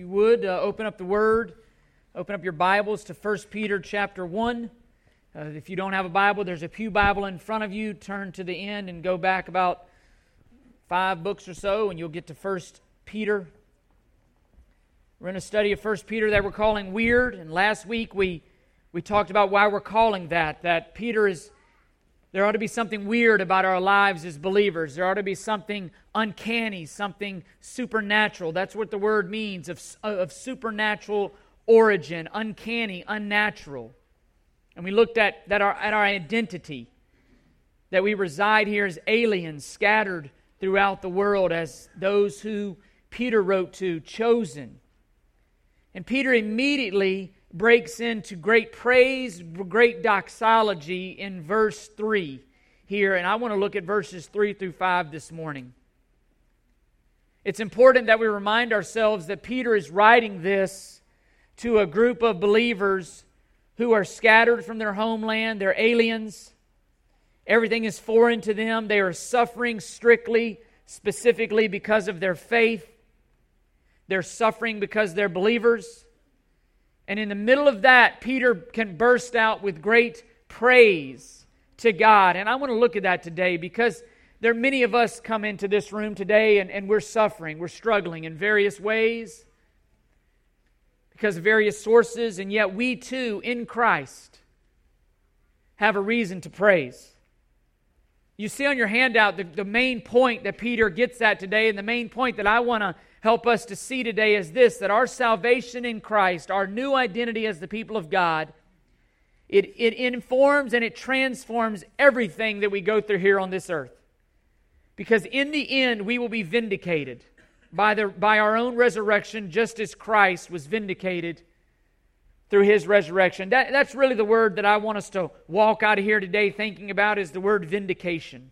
you would, uh, open up the Word, open up your Bibles to 1 Peter chapter 1. Uh, if you don't have a Bible, there's a Pew Bible in front of you. Turn to the end and go back about five books or so, and you'll get to 1 Peter. We're in a study of 1 Peter that we're calling Weird, and last week we, we talked about why we're calling that, that Peter is there ought to be something weird about our lives as believers. There ought to be something uncanny, something supernatural. That's what the word means of, of supernatural origin, uncanny, unnatural. And we looked at, that our, at our identity, that we reside here as aliens scattered throughout the world as those who Peter wrote to, chosen. And Peter immediately breaks into great praise, great doxology in verse 3 here. And I want to look at verses 3 through 5 this morning. It's important that we remind ourselves that Peter is writing this to a group of believers who are scattered from their homeland, they're aliens. Everything is foreign to them. They are suffering strictly, specifically because of their faith. They're suffering because they're believers. And in the middle of that, Peter can burst out with great praise to God. And I want to look at that today because there are many of us come into this room today and, and we're suffering, we're struggling in various ways because of various sources, and yet we too, in Christ, have a reason to praise. You see on your handout the, the main point that Peter gets at today, and the main point that I want to help us to see today is this that our salvation in Christ, our new identity as the people of God, it, it informs and it transforms everything that we go through here on this earth. Because in the end, we will be vindicated by, the, by our own resurrection, just as Christ was vindicated through his resurrection. That, that's really the word that I want us to walk out of here today thinking about is the word vindication.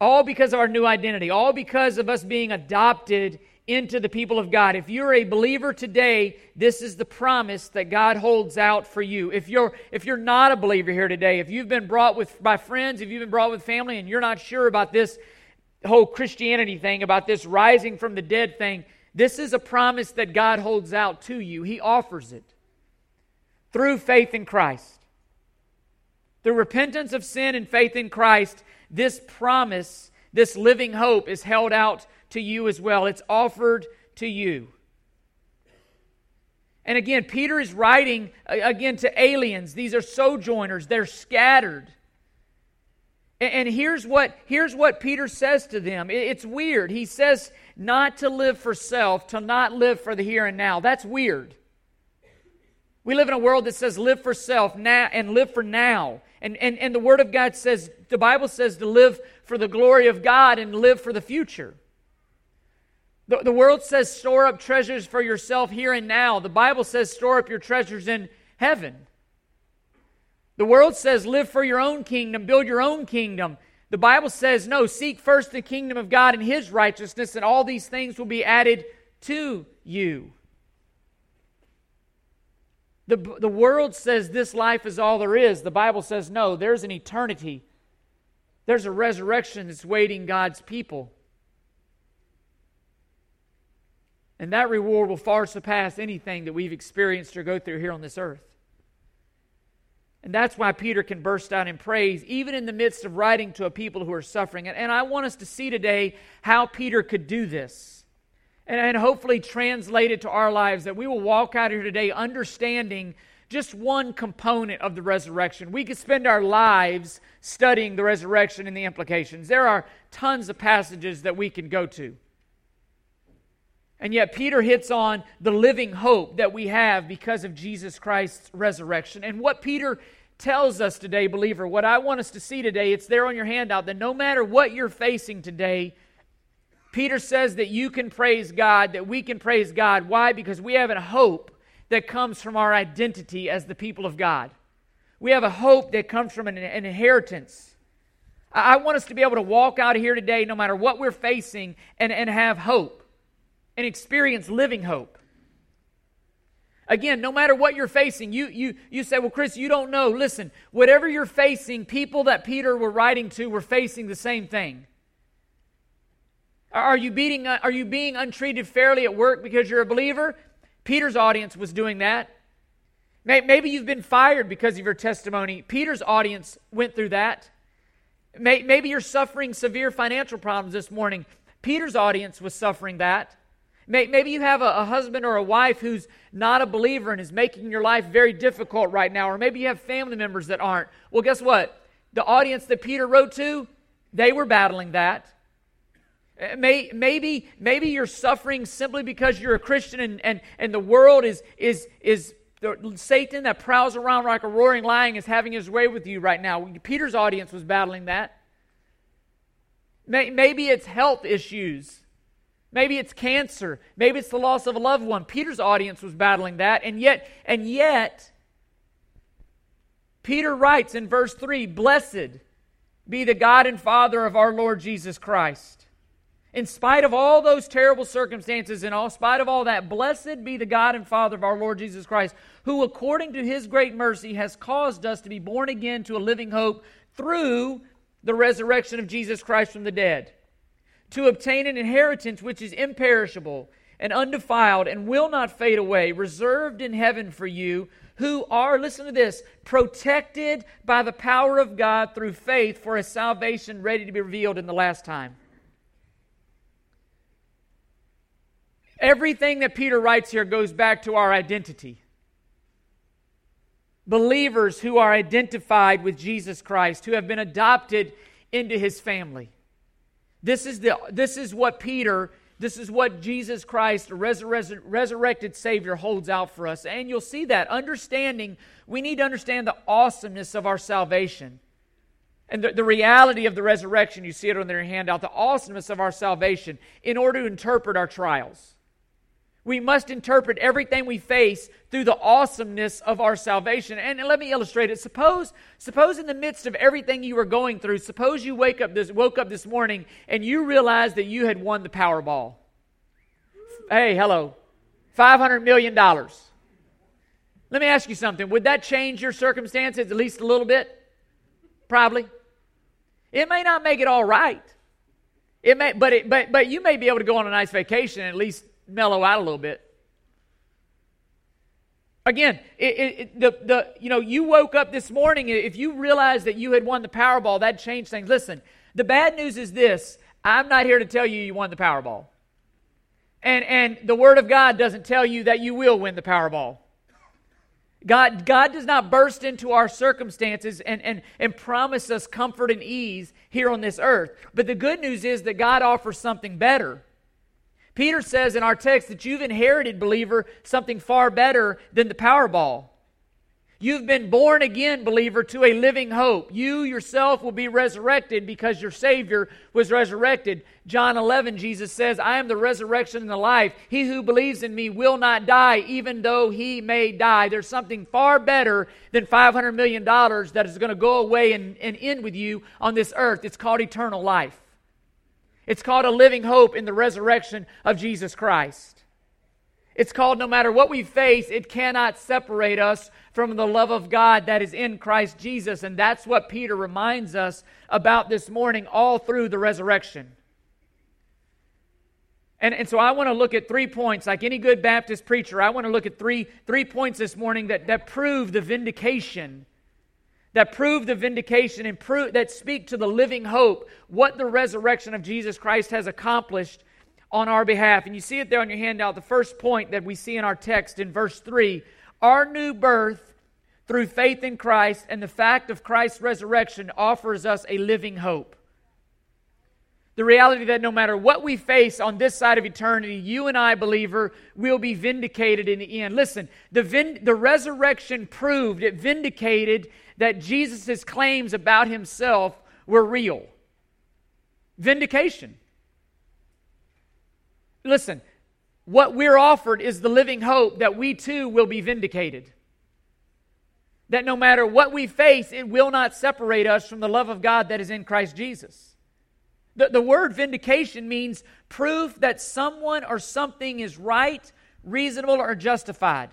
All because of our new identity, all because of us being adopted into the people of God. If you're a believer today, this is the promise that God holds out for you. If you're if you're not a believer here today, if you've been brought with by friends, if you've been brought with family and you're not sure about this whole Christianity thing, about this rising from the dead thing, this is a promise that God holds out to you. He offers it through faith in Christ. Through repentance of sin and faith in Christ, this promise, this living hope is held out to you as well. It's offered to you. And again, Peter is writing uh, again to aliens. These are sojourners, they're scattered. And here's what, here's what Peter says to them. It's weird. He says not to live for self, to not live for the here and now. That's weird. We live in a world that says live for self now and live for now. And, and, and the Word of God says, the Bible says to live for the glory of God and live for the future. The, the world says store up treasures for yourself here and now. The Bible says store up your treasures in heaven. The world says live for your own kingdom, build your own kingdom. The Bible says no, seek first the kingdom of God and his righteousness, and all these things will be added to you. The, the world says this life is all there is. The Bible says no, there's an eternity. There's a resurrection that's waiting God's people. And that reward will far surpass anything that we've experienced or go through here on this earth. And that's why Peter can burst out in praise, even in the midst of writing to a people who are suffering. And, and I want us to see today how Peter could do this and, and hopefully translate it to our lives that we will walk out here today understanding just one component of the resurrection. We could spend our lives studying the resurrection and the implications. There are tons of passages that we can go to. And yet, Peter hits on the living hope that we have because of Jesus Christ's resurrection. And what Peter tells us today, believer, what I want us to see today, it's there on your handout, that no matter what you're facing today, Peter says that you can praise God, that we can praise God. Why? Because we have a hope that comes from our identity as the people of God. We have a hope that comes from an, an inheritance. I, I want us to be able to walk out of here today, no matter what we're facing, and, and have hope and experience living hope. Again, no matter what you're facing, you, you, you say, Well, Chris, you don't know. Listen, whatever you're facing, people that Peter were writing to were facing the same thing. Are you, beating, uh, are you being untreated fairly at work because you're a believer? Peter's audience was doing that. Maybe you've been fired because of your testimony. Peter's audience went through that. Maybe you're suffering severe financial problems this morning. Peter's audience was suffering that. Maybe you have a, husband or a wife who's not a believer and is making your life very difficult right now, or maybe you have family members that aren't. Well, guess what? The audience that Peter wrote to, they were battling that. Uh, maybe, maybe you're suffering simply because you're a Christian and, and, and the world is, is, is the, Satan that prowls around like a roaring lion is having his way with you right now. Peter's audience was battling that. Maybe it's health issues. Maybe it's cancer. Maybe it's the loss of a loved one. Peter's audience was battling that. And yet, and yet, Peter writes in verse 3 Blessed be the God and Father of our Lord Jesus Christ. In spite of all those terrible circumstances and all spite of all that, blessed be the God and Father of our Lord Jesus Christ, who according to his great mercy has caused us to be born again to a living hope through the resurrection of Jesus Christ from the dead, to obtain an inheritance which is imperishable and undefiled and will not fade away, reserved in heaven for you, who are, listen to this, protected by the power of God through faith for a salvation ready to be revealed in the last time. Everything that Peter writes here goes back to our identity believers who are identified with Jesus Christ, who have been adopted into his family. This is, the, this is what Peter, this is what Jesus Christ, resur- resurrected Savior, holds out for us. And you'll see that. Understanding, we need to understand the awesomeness of our salvation. And the, the reality of the resurrection, you see it on their handout, the awesomeness of our salvation in order to interpret our trials. We must interpret everything we face through the awesomeness of our salvation. And let me illustrate it. Suppose, suppose in the midst of everything you were going through, suppose you wake up this, woke up this morning and you realized that you had won the Powerball. Hey, hello. $500 million. Let me ask you something. Would that change your circumstances at least a little bit? Probably. It may not make it all right. It may, but, it, but, but you may be able to go on a nice vacation and at least mellow out a little bit. Again, it, it, the, the, you know, you woke up this morning, if you realized that you had won the Powerball, that changed things. Listen, the bad news is this I'm not here to tell you you won the Powerball. And, and the Word of God doesn't tell you that you will win the Powerball. God, God does not burst into our circumstances and, and, and promise us comfort and ease here on this earth. But the good news is that God offers something better. Peter says in our text that you've inherited, believer, something far better than the Powerball. You've been born again, believer, to a living hope. You yourself will be resurrected because your Savior was resurrected. John 11, Jesus says, I am the resurrection and the life. He who believes in me will not die, even though he may die. There's something far better than $500 million that is going to go away and, and end with you on this earth. It's called eternal life. It's called a living hope in the resurrection of Jesus Christ. It's called no matter what we face, it cannot separate us from the love of God that is in Christ Jesus. And that's what Peter reminds us about this morning, all through the resurrection. And, and so I want to look at three points, like any good Baptist preacher, I want to look at three, three points this morning that, that prove the vindication that prove the vindication and prove, that speak to the living hope, what the resurrection of Jesus Christ has accomplished on our behalf. And you see it there on your handout. The first point that we see in our text in verse 3 our new birth through faith in Christ and the fact of Christ's resurrection offers us a living hope. The reality that no matter what we face on this side of eternity, you and I, believer, will be vindicated in the end. Listen, the, vin- the resurrection proved, it vindicated that Jesus' claims about himself were real. Vindication. Listen, what we're offered is the living hope that we too will be vindicated. That no matter what we face, it will not separate us from the love of God that is in Christ Jesus. The, the word vindication means proof that someone or something is right, reasonable, or justified.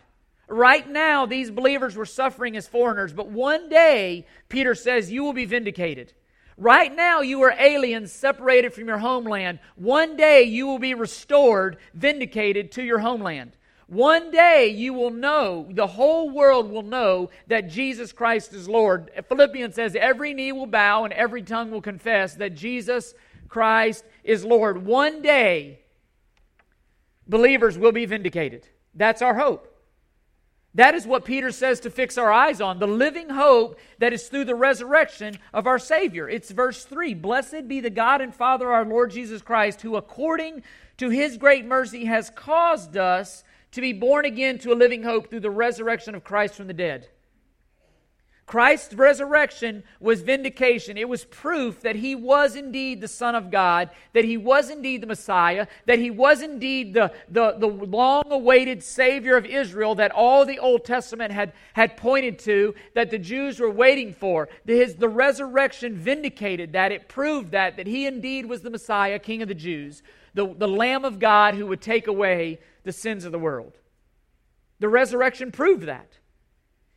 Right now, these believers were suffering as foreigners, but one day, Peter says, you will be vindicated. Right now, you are aliens separated from your homeland. One day, you will be restored, vindicated to your homeland. One day, you will know, the whole world will know that Jesus Christ is Lord. Philippians says, every knee will bow and every tongue will confess that Jesus Christ is Lord. One day, believers will be vindicated. That's our hope. That is what Peter says to fix our eyes on the living hope that is through the resurrection of our Savior. It's verse 3 Blessed be the God and Father, our Lord Jesus Christ, who according to his great mercy has caused us to be born again to a living hope through the resurrection of Christ from the dead. Christ's resurrection was vindication. It was proof that he was indeed the Son of God, that he was indeed the Messiah, that he was indeed the, the, the long awaited Savior of Israel that all the Old Testament had, had pointed to, that the Jews were waiting for. His, the resurrection vindicated that. It proved that, that he indeed was the Messiah, King of the Jews, the, the Lamb of God who would take away the sins of the world. The resurrection proved that.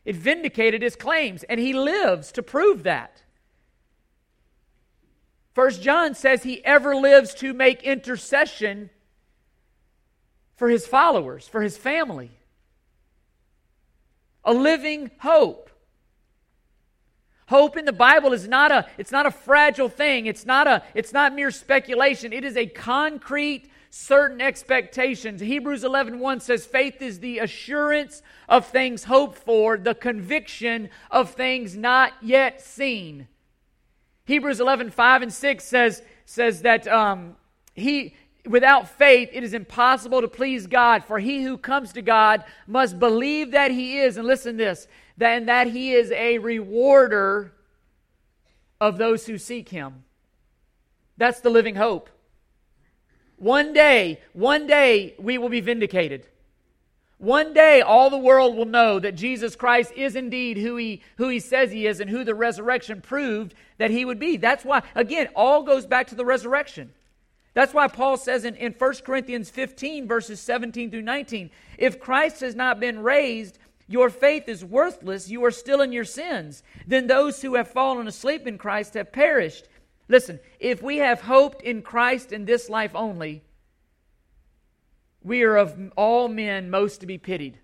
It vindicated his claims, and he lives to prove that. First John says he ever lives to make intercession for his followers, for his family. A living hope. Hope in the Bible is not a it's not a fragile thing. It's not a it's not mere speculation. It is a concrete certain expectations. Hebrews 11:1 1 says faith is the assurance of things hoped for, the conviction of things not yet seen. Hebrews 11:5 and 6 says says that um, he without faith it is impossible to please God, for he who comes to God must believe that he is and listen to this, that, and that he is a rewarder of those who seek him. That's the living hope. One day, one day, we will be vindicated. One day, all the world will know that Jesus Christ is indeed who he, who he says he is and who the resurrection proved that he would be. That's why, again, all goes back to the resurrection. That's why Paul says in, in 1 Corinthians 15, verses 17 through 19, if Christ has not been raised, your faith is worthless, you are still in your sins. Then those who have fallen asleep in Christ have perished. Listen, if we have hoped in Christ in this life only, we are of all men most to be pitied.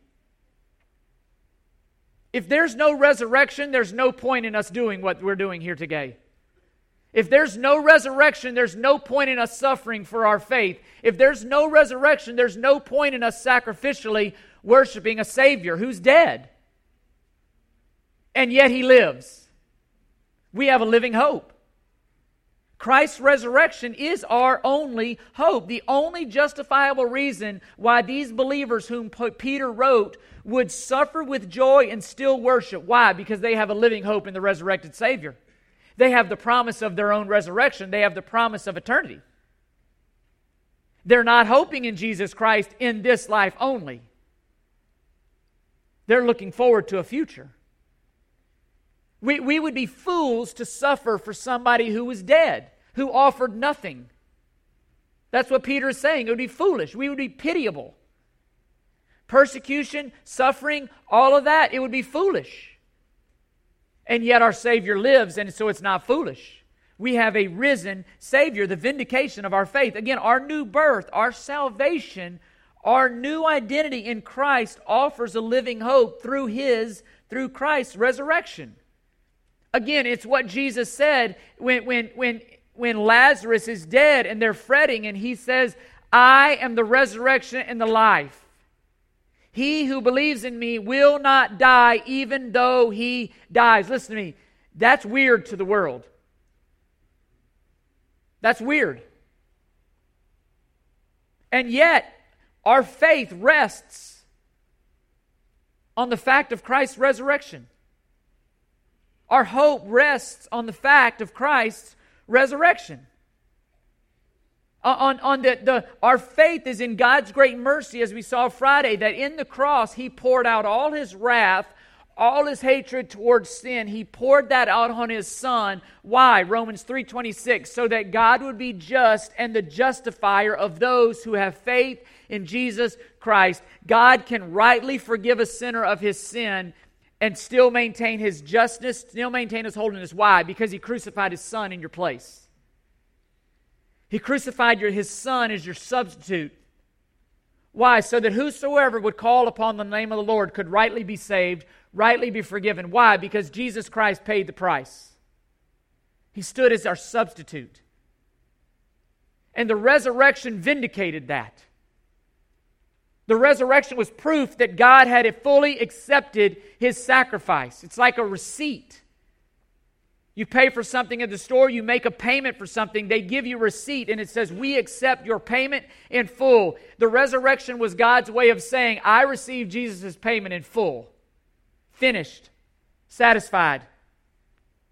If there's no resurrection, there's no point in us doing what we're doing here today. If there's no resurrection, there's no point in us suffering for our faith. If there's no resurrection, there's no point in us sacrificially worshiping a Savior who's dead. And yet He lives. We have a living hope. Christ's resurrection is our only hope. The only justifiable reason why these believers, whom Peter wrote, would suffer with joy and still worship. Why? Because they have a living hope in the resurrected Savior. They have the promise of their own resurrection, they have the promise of eternity. They're not hoping in Jesus Christ in this life only, they're looking forward to a future. We, we would be fools to suffer for somebody who was dead, who offered nothing. That's what Peter is saying. It would be foolish. We would be pitiable. Persecution, suffering, all of that, it would be foolish. And yet our Savior lives, and so it's not foolish. We have a risen Savior, the vindication of our faith. Again, our new birth, our salvation, our new identity in Christ offers a living hope through His, through Christ's resurrection. Again, it's what Jesus said when, when, when, when Lazarus is dead and they're fretting, and he says, I am the resurrection and the life. He who believes in me will not die even though he dies. Listen to me. That's weird to the world. That's weird. And yet, our faith rests on the fact of Christ's resurrection. Our hope rests on the fact of Christ's resurrection. Uh, on, on the, the, our faith is in God's great mercy, as we saw Friday, that in the cross He poured out all His wrath, all His hatred towards sin. He poured that out on His Son. Why? Romans 3.26, so that God would be just and the justifier of those who have faith in Jesus Christ. God can rightly forgive a sinner of his sin and still maintain his justness, still maintain his holiness. Why? Because he crucified his son in your place. He crucified your, his son as your substitute. Why? So that whosoever would call upon the name of the Lord could rightly be saved, rightly be forgiven. Why? Because Jesus Christ paid the price. He stood as our substitute. And the resurrection vindicated that. The resurrection was proof that God had fully accepted his sacrifice. It's like a receipt. You pay for something at the store, you make a payment for something, they give you a receipt, and it says, We accept your payment in full. The resurrection was God's way of saying, I received Jesus' payment in full. Finished. Satisfied.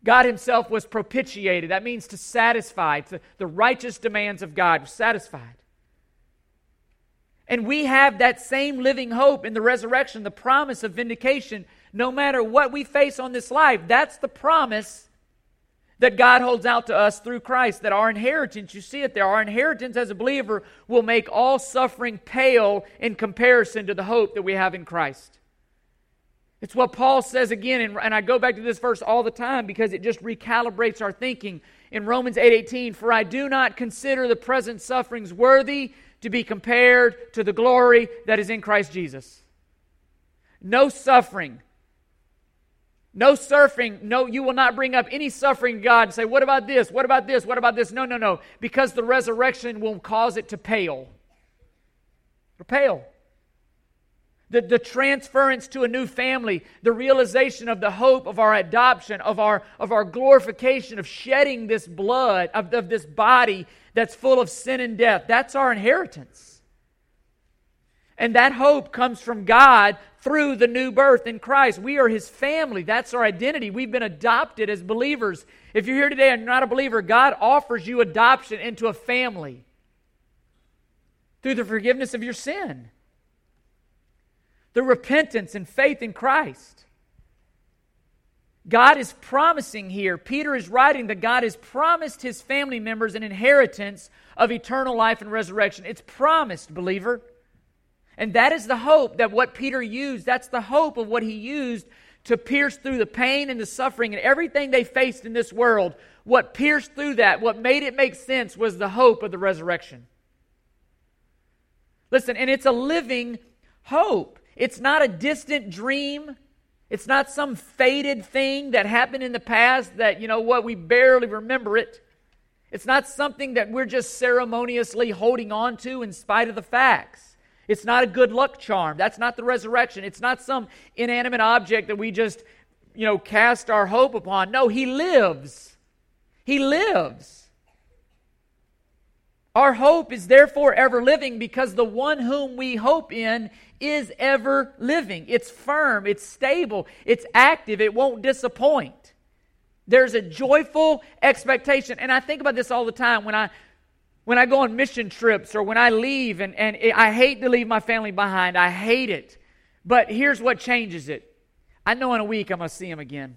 God Himself was propitiated. That means to satisfy. To the righteous demands of God satisfied. And we have that same living hope in the resurrection, the promise of vindication, no matter what we face on this life. That's the promise that God holds out to us through Christ, that our inheritance, you see it there, our inheritance as a believer will make all suffering pale in comparison to the hope that we have in Christ. It's what Paul says again, and, I go back to this verse all the time because it just recalibrates our thinking in Romans 8:18, for I do not consider the present sufferings worthy to be compared to the glory that is in Christ Jesus. No suffering. No suffering. No, you will not bring up any suffering God and say, What about this? What about this? What about this? No, no, no. Because the resurrection will cause it to pale. To pale the, the transference to a new family, the realization of the hope of our adoption, of our, of our glorification, of shedding this blood, of, of this body that's full of sin and death. That's our inheritance. And that hope comes from God through the new birth in Christ. We are His family. That's our identity. We've been adopted as believers. If you're here today and you're not a believer, God offers you adoption into a family through the forgiveness of your sin the repentance and faith in Christ. God is promising here, Peter is writing that God has promised his family members an inheritance of eternal life and resurrection. It's promised, believer. And that is the hope that what Peter used, that's the hope of what he used to pierce through the pain and the suffering and everything they faced in this world. What pierced through that, what made it make sense, was the hope of the resurrection. Listen, and it's a living hope. It's not a distant dream. It's not some faded thing that happened in the past that, you know what, we barely remember it. It's not something that we're just ceremoniously holding on to in spite of the facts. It's not a good luck charm. That's not the resurrection. It's not some inanimate object that we just, you know, cast our hope upon. No, He lives. He lives. Our hope is therefore ever living because the one whom we hope in is ever living. It's firm, it's stable, it's active, it won't disappoint. There's a joyful expectation. And I think about this all the time when I when I go on mission trips or when I leave and, and I hate to leave my family behind. I hate it. But here's what changes it. I know in a week I'm going to see them again.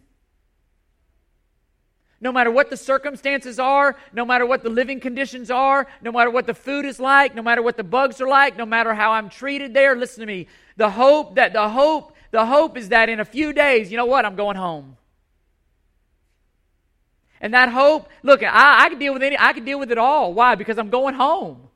No matter what the circumstances are, no matter what the living conditions are, no matter what the food is like, no matter what the bugs are like, no matter how I'm treated there, listen to me. The hope that the hope, the hope is that in a few days, you know what? I'm going home. And that hope, look, I, I can deal with any, I can deal with it all. Why? Because I'm going home.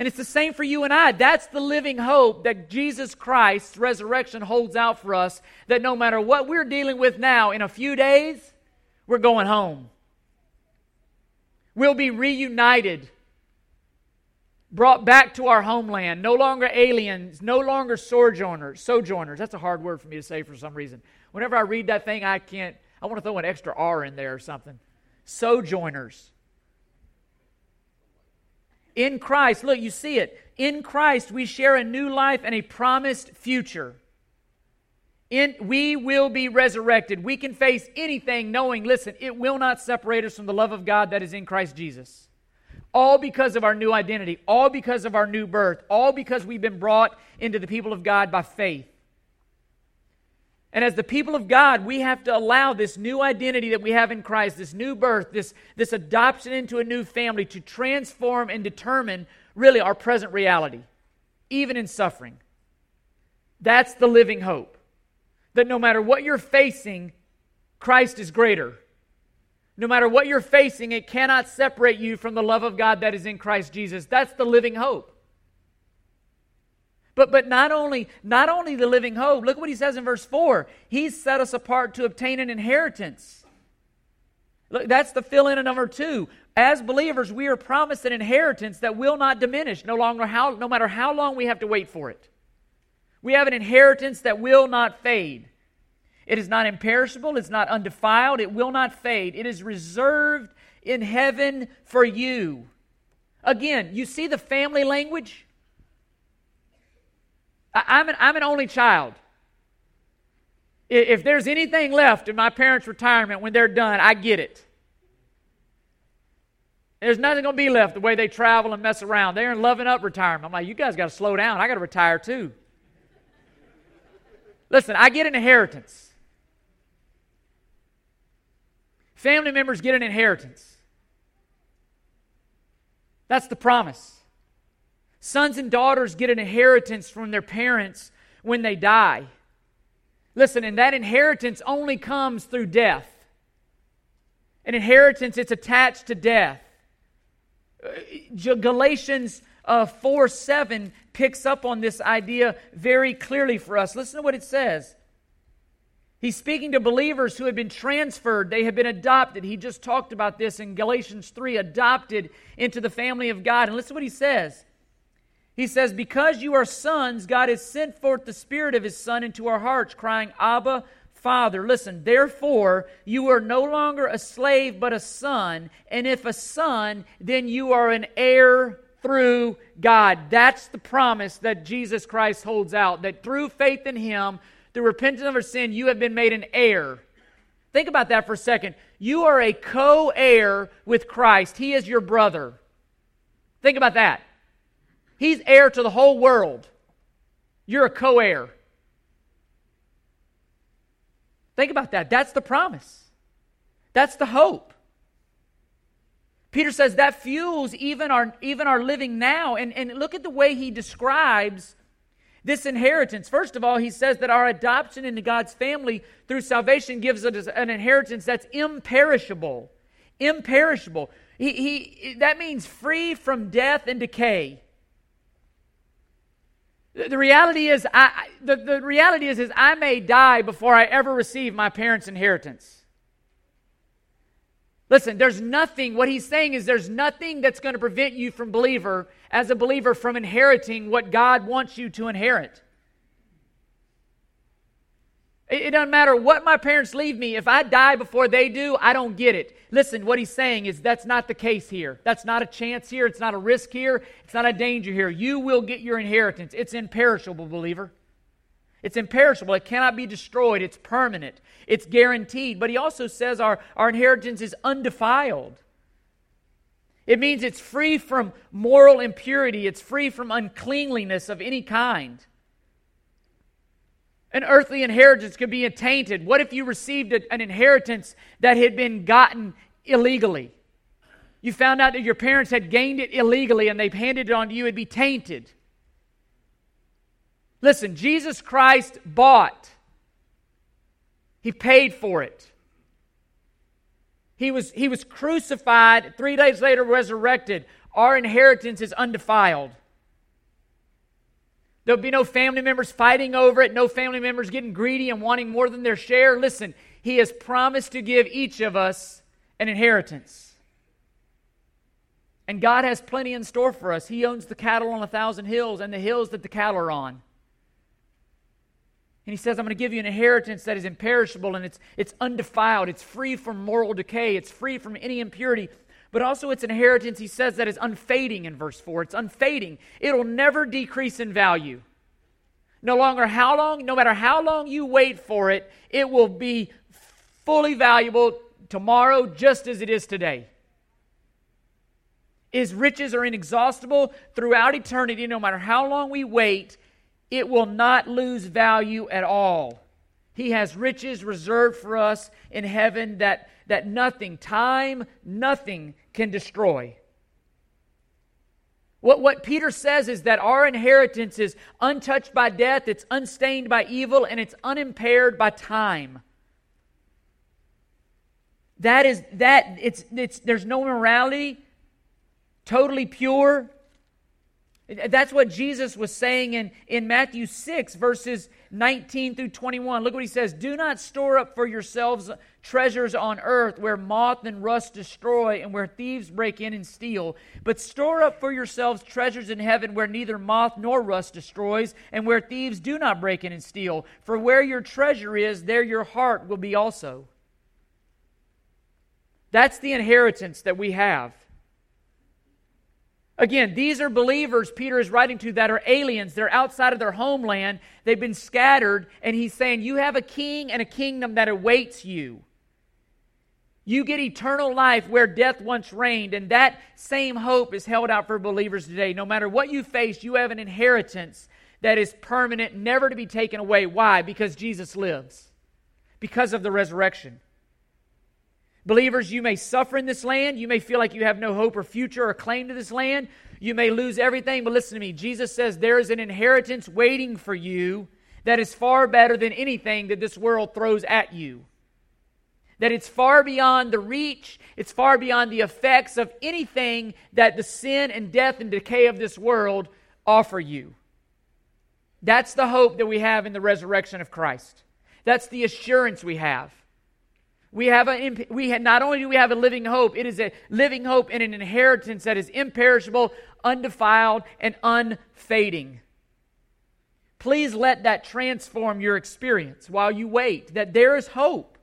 And it's the same for you and I. That's the living hope that Jesus Christ's resurrection holds out for us. That no matter what we're dealing with now, in a few days, we're going home. We'll be reunited, brought back to our homeland, no longer aliens, no longer sojourners. Sojourners, that's a hard word for me to say for some reason. Whenever I read that thing, I can't, I want to throw an extra R in there or something. Sojourners. In Christ, look, you see it. In Christ, we share a new life and a promised future. In, we will be resurrected. We can face anything knowing, listen, it will not separate us from the love of God that is in Christ Jesus. All because of our new identity, all because of our new birth, all because we've been brought into the people of God by faith. And as the people of God, we have to allow this new identity that we have in Christ, this new birth, this, this adoption into a new family to transform and determine really our present reality, even in suffering. That's the living hope. that no matter what you're facing, Christ is greater. No matter what you're facing, it cannot separate you from the love of God that is in Christ Jesus. That's the living hope. But, but not only not only the living hope, look what he says in verse 4. He's set us apart to obtain an inheritance. Look, that's the fill in of number two. As believers, we are promised an inheritance that will not diminish, no longer how no matter how long we have to wait for it. We have an inheritance that will not fade. It is not imperishable, it's not undefiled, it will not fade. It is reserved in heaven for you. Again, you see the family language? I, am an, I'm an only child. If there's anything left in my parents' retirement when they're done, I get it. There's nothing going to be left the way they travel and mess around. They're in loving up retirement. I'm like, you guys got to slow down. I got to retire too. Listen, I get an inheritance. Family members get an inheritance. That's the promise. Sons and daughters get an inheritance from their parents when they die. Listen, and that inheritance only comes through death. An inheritance, it's attached to death. Uh, Galatians uh, 4 7 picks up on this idea very clearly for us. Listen to what it says. He's speaking to believers who had been transferred, they had been adopted. He just talked about this in Galatians 3 adopted into the family of God. And listen to what he says. He says, Because you are sons, God has sent forth the Spirit of His Son into our hearts, crying, Abba, Father. Listen, therefore, you are no longer a slave, but a son. And if a son, then you are an heir through God. That's the promise that Jesus Christ holds out. That through faith in Him, through repentance of our sin, you have been made an heir. Think about that for a second. You are a co heir with Christ, He is your brother. Think about that. He's heir to the whole world. You're a co heir. Think about that. That's the promise, that's the hope. Peter says that fuels even our, even our living now. And, and look at the way he describes this inheritance. First of all, he says that our adoption into God's family through salvation gives us an inheritance that's imperishable. Imperishable. He, he, that means free from death and decay. The reality is, I, the, the reality is, is I may die before I ever receive my parents' inheritance. Listen, there's nothing, what he's saying is there's nothing that's going to prevent you from believer, as a believer, from inheriting what God wants you to inherit. It, doesn't matter what my parents leave me. If I die before they do, I don't get it. Listen, what he's saying is that's not the case here. That's not a chance here. It's not a risk here. It's not a danger here. You will get your inheritance. It's imperishable, believer. It's imperishable. It cannot be destroyed. It's permanent. It's guaranteed. But he also says our, our inheritance is undefiled. It means it's free from moral impurity, it's free from uncleanliness of any kind. An earthly inheritance could be tainted. What if you received a, an inheritance that had been gotten illegally? You found out that your parents had gained it illegally and they've handed it on to you, it'd be tainted. Listen, Jesus Christ bought, He paid for it. He was, he was crucified, three days later, resurrected. Our inheritance is undefiled. There'll be no family members fighting over it, no family members getting greedy and wanting more than their share. Listen, He has promised to give each of us an inheritance. And God has plenty in store for us. He owns the cattle on a thousand hills and the hills that the cattle are on. And he says, I'm going to give you an inheritance that is imperishable and it's, it's undefiled. It's free from moral decay. It's free from any impurity but also its inheritance, he says that is unfading in verse 4. It's unfading. It'll never decrease in value. No longer how long, no matter how long you wait for it, it will be fully valuable tomorrow just as it is today. His riches are inexhaustible throughout eternity. No matter how long we wait, it will not lose value at all. He has riches reserved for us in heaven that, that nothing, time, nothing can destroy. What, what Peter says is that our inheritance is untouched by death, it's unstained by evil, and it's unimpaired by time. That is that it's it's there's no morality, totally pure. That's what Jesus was saying in, in Matthew 6, verses 19 through 21. Look what he says Do not store up for yourselves treasures on earth where moth and rust destroy and where thieves break in and steal, but store up for yourselves treasures in heaven where neither moth nor rust destroys and where thieves do not break in and steal. For where your treasure is, there your heart will be also. That's the inheritance that we have. Again, these are believers Peter is writing to that are aliens. They're outside of their homeland. They've been scattered. And he's saying, You have a king and a kingdom that awaits you. You get eternal life where death once reigned. And that same hope is held out for believers today. No matter what you face, you have an inheritance that is permanent, never to be taken away. Why? Because Jesus lives, because of the resurrection. Believers, you may suffer in this land. You may feel like you have no hope or future or claim to this land. You may lose everything, but listen to me. Jesus says there is an inheritance waiting for you that is far better than anything that this world throws at you. That it's far beyond the reach, it's far beyond the effects of anything that the sin and death and decay of this world offer you. That's the hope that we have in the resurrection of Christ. That's the assurance we have. We have a, we have, not only do we have a living hope, it is a living hope and an inheritance that is imperishable, undefiled, and unfading. Please let that transform your experience while you wait, that there is hope.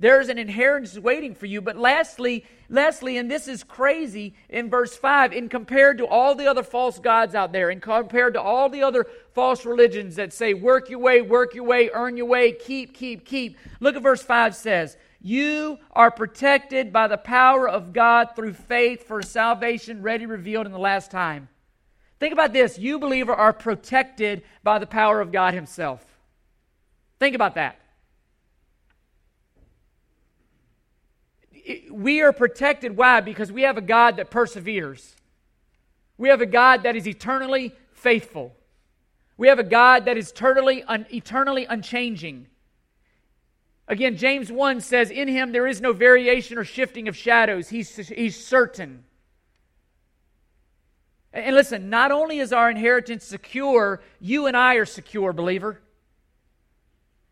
There is an inheritance waiting for you. But lastly, lastly, and this is crazy in verse 5, in compared to all the other false gods out there, and compared to all the other false religions that say, work your way, work your way, earn your way, keep, keep, keep. Look at verse 5 says, You are protected by the power of God through faith for salvation ready revealed in the last time. Think about this. You, believer, are protected by the power of God Himself. Think about that. We are protected. Why? Because we have a God that perseveres. We have a God that is eternally faithful. We have a God that is eternally, un, eternally unchanging. Again, James 1 says, In him there is no variation or shifting of shadows. He's, he's certain. And listen, not only is our inheritance secure, you and I are secure, believer.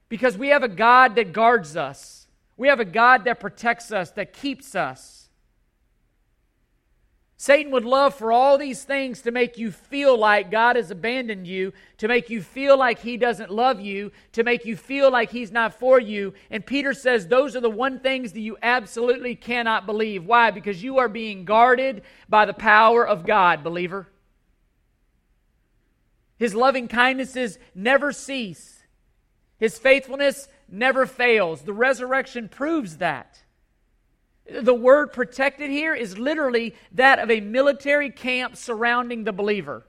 Because we have a God that guards us. We have a God that protects us, that keeps us. Satan would love for all these things to make you feel like God has abandoned you, to make you feel like he doesn't love you, to make you feel like he's not for you. And Peter says those are the one things that you absolutely cannot believe. Why? Because you are being guarded by the power of God, believer. His loving kindnesses never cease. His faithfulness never fails. The resurrection proves that. The word protected here is literally that of a military camp surrounding the believer.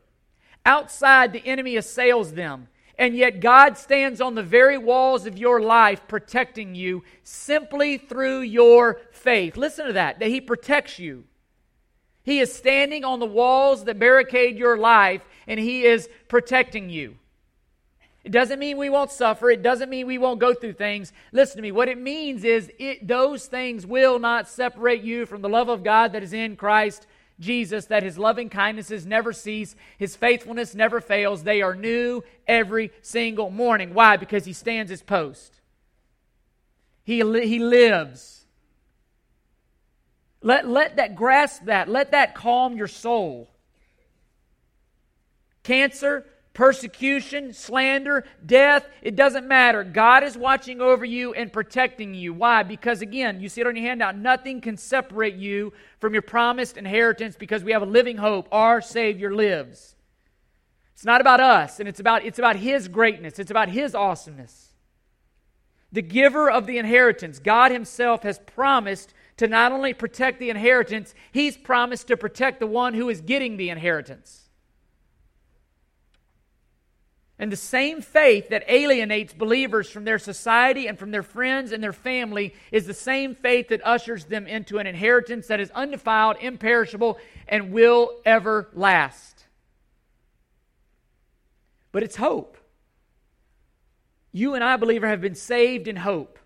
Outside, the enemy assails them, and yet God stands on the very walls of your life protecting you simply through your faith. Listen to that, that He protects you. He is standing on the walls that barricade your life, and He is protecting you. It doesn't mean we won't suffer. It doesn't mean we won't go through things. Listen to me. What it means is it, those things will not separate you from the love of God that is in Christ Jesus, that his loving kindnesses never cease, his faithfulness never fails. They are new every single morning. Why? Because he stands his post. He, he lives. Let, let that grasp that. Let that calm your soul. Cancer, persecution, slander, death, it doesn't matter. God is watching over you and protecting you. Why? Because again, you see it on your handout, nothing can separate you from your promised inheritance because we have a living hope. Our Savior lives. It's not about us, and it's about, it's about His greatness, it's about His awesomeness. The giver of the inheritance, God Himself, has promised to not only protect the inheritance, He's promised to protect the one who is getting the inheritance. And the same faith that alienates believers from their society and from their friends and their family is the same faith that ushers them into an inheritance that is undefiled, imperishable, and will ever last. But it's hope. You and I, believer, have been saved in hope.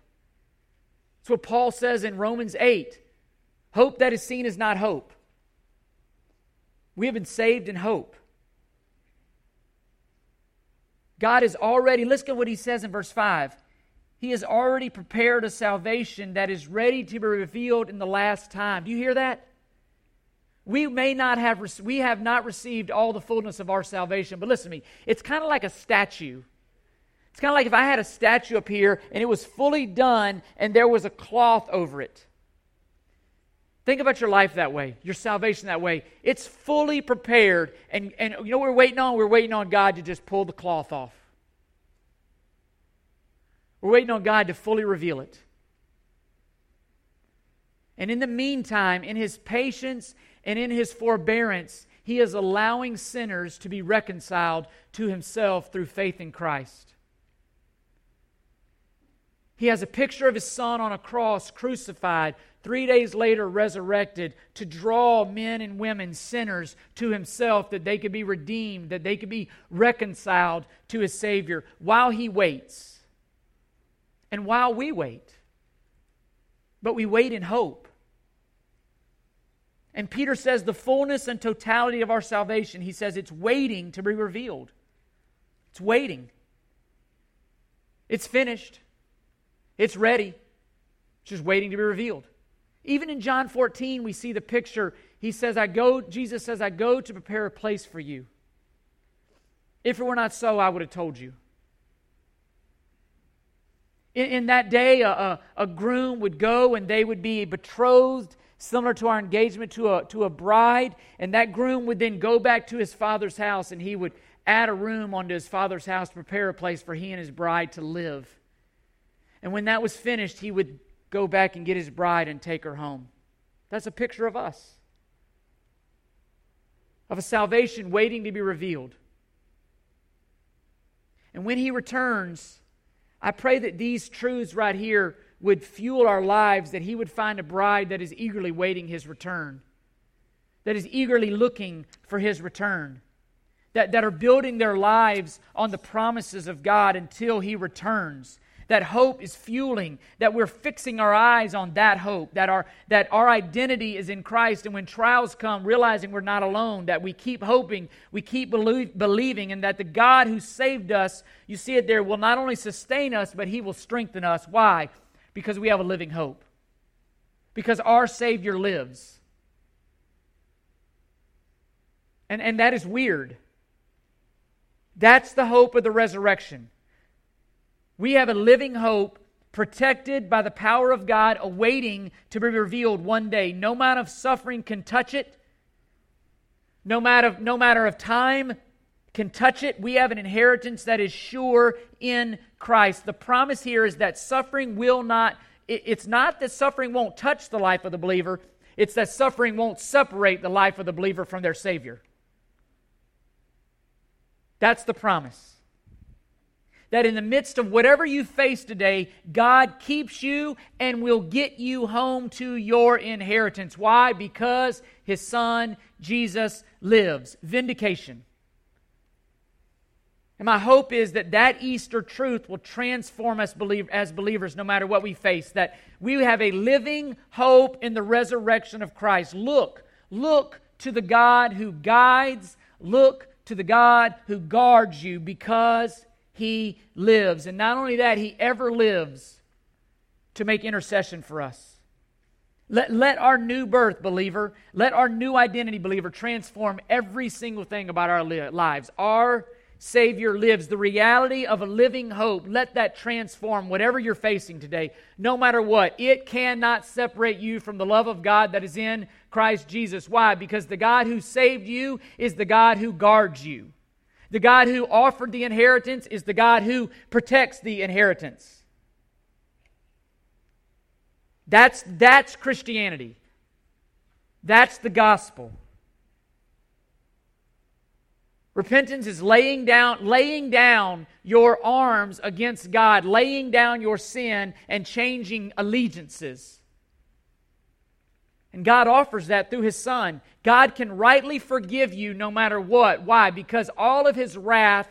That's what Paul says in Romans 8. Hope that is seen is not hope. We have been saved in hope. God is already, listen to what he says in verse 5. He has already prepared a salvation that is ready to be revealed in the last time. Do you hear that? We may not have, we have not received all the fullness of our salvation, but listen to me. It's kind of like a statue. It's kind of like if I had a statue up here and it was fully done and there was a cloth over it. Think about your life that way, your salvation that way. It's fully prepared. And, and you know we're waiting on? We're waiting on God to just pull the cloth off. We're waiting on God to fully reveal it. And in the meantime, in his patience and in his forbearance, he is allowing sinners to be reconciled to himself through faith in Christ. He has a picture of his son on a cross, crucified, three days later resurrected to draw men and women, sinners, to himself that they could be redeemed, that they could be reconciled to his Savior while he waits and while we wait. But we wait in hope. And Peter says the fullness and totality of our salvation, he says it's waiting to be revealed. It's waiting. It's finished. It's ready. It's just waiting to be revealed. Even in John 14, we see the picture. He says, I go, Jesus says, I go to prepare a place for you. If it were not so, I would have told you. In, in that day, a, a, a, groom would go and they would be betrothed, similar to our engagement to a, to a bride. And that groom would then go back to his father's house and he would add a room onto his father's house to prepare a place for he and his bride to live. And when that was finished, he would go back and get his bride and take her home. That's a picture of us, of a salvation waiting to be revealed. And when he returns, I pray that these truths right here would fuel our lives, that he would find a bride that is eagerly waiting his return, that is eagerly looking for his return, that, that are building their lives on the promises of God until he returns that hope is fueling, that we're fixing our eyes on that hope, that our, that our identity is in Christ. And when trials come, realizing we're not alone, that we keep hoping, we keep believing, and that the God who saved us, you see it there, will not only sustain us, but He will strengthen us. Why? Because we have a living hope. Because our Savior lives. And, and that is weird. That's the hope of the resurrection. We have a living hope protected by the power of God, awaiting to be revealed one day. No amount of suffering can touch it. No matter, no matter of time can touch it. We have an inheritance that is sure in Christ. The promise here is that suffering will not, it, it's not that suffering won't touch the life of the believer, it's that suffering won't separate the life of the believer from their Savior. That's the promise that in the midst of whatever you face today, God keeps you and will get you home to your inheritance. Why? Because his son, Jesus, lives. Vindication. And my hope is that that Easter truth will transform us as believers no matter what we face, that we have a living hope in the resurrection of Christ. Look, look to the God who guides, look to the God who guards you because he lives. And not only that, He ever lives to make intercession for us. Let, let our new birth, believer, let our new identity, believer, transform every single thing about our li- lives. Our Savior lives. The reality of a living hope, let that transform whatever you're facing today, no matter what. It cannot separate you from the love of God that is in Christ Jesus. Why? Because the God who saved you is the God who guards you. The God who offered the inheritance is the God who protects the inheritance. That's, that's Christianity. That's the gospel. Repentance is laying down, laying down your arms against God, laying down your sin and changing allegiances. And God offers that through His Son. God can rightly forgive you no matter what. Why? Because all of His wrath,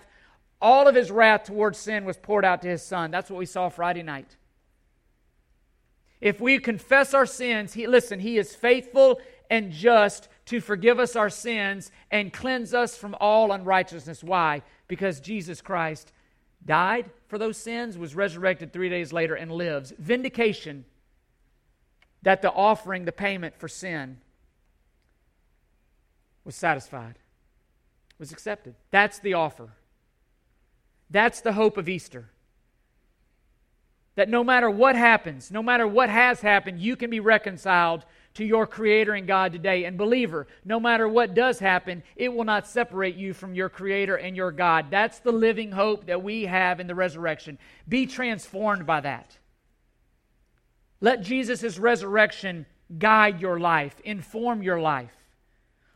all of His wrath towards sin was poured out to His Son. That's what we saw Friday night. If we confess our sins, he, listen, He is faithful and just to forgive us our sins and cleanse us from all unrighteousness. Why? Because Jesus Christ died for those sins, was resurrected three days later, and lives. Vindication that the offering, the payment for sin, was satisfied, was accepted. That's the offer. That's the hope of Easter. That no matter what happens, no matter what has happened, you can be reconciled to your Creator and God today. And, believer, no matter what does happen, it will not separate you from your Creator and your God. That's the living hope that we have in the resurrection. Be transformed by that. Let Jesus' resurrection guide your life, inform your life.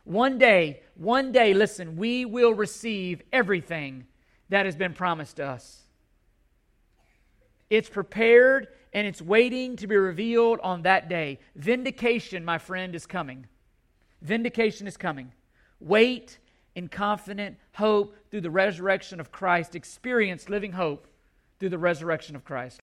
One day, one day, listen, we will receive everything that has been promised to us. It's prepared and it's waiting to be revealed on that day. Vindication, my friend, is coming. Vindication is coming. Wait in confident hope through the resurrection of Christ. Experience living hope through the resurrection of Christ.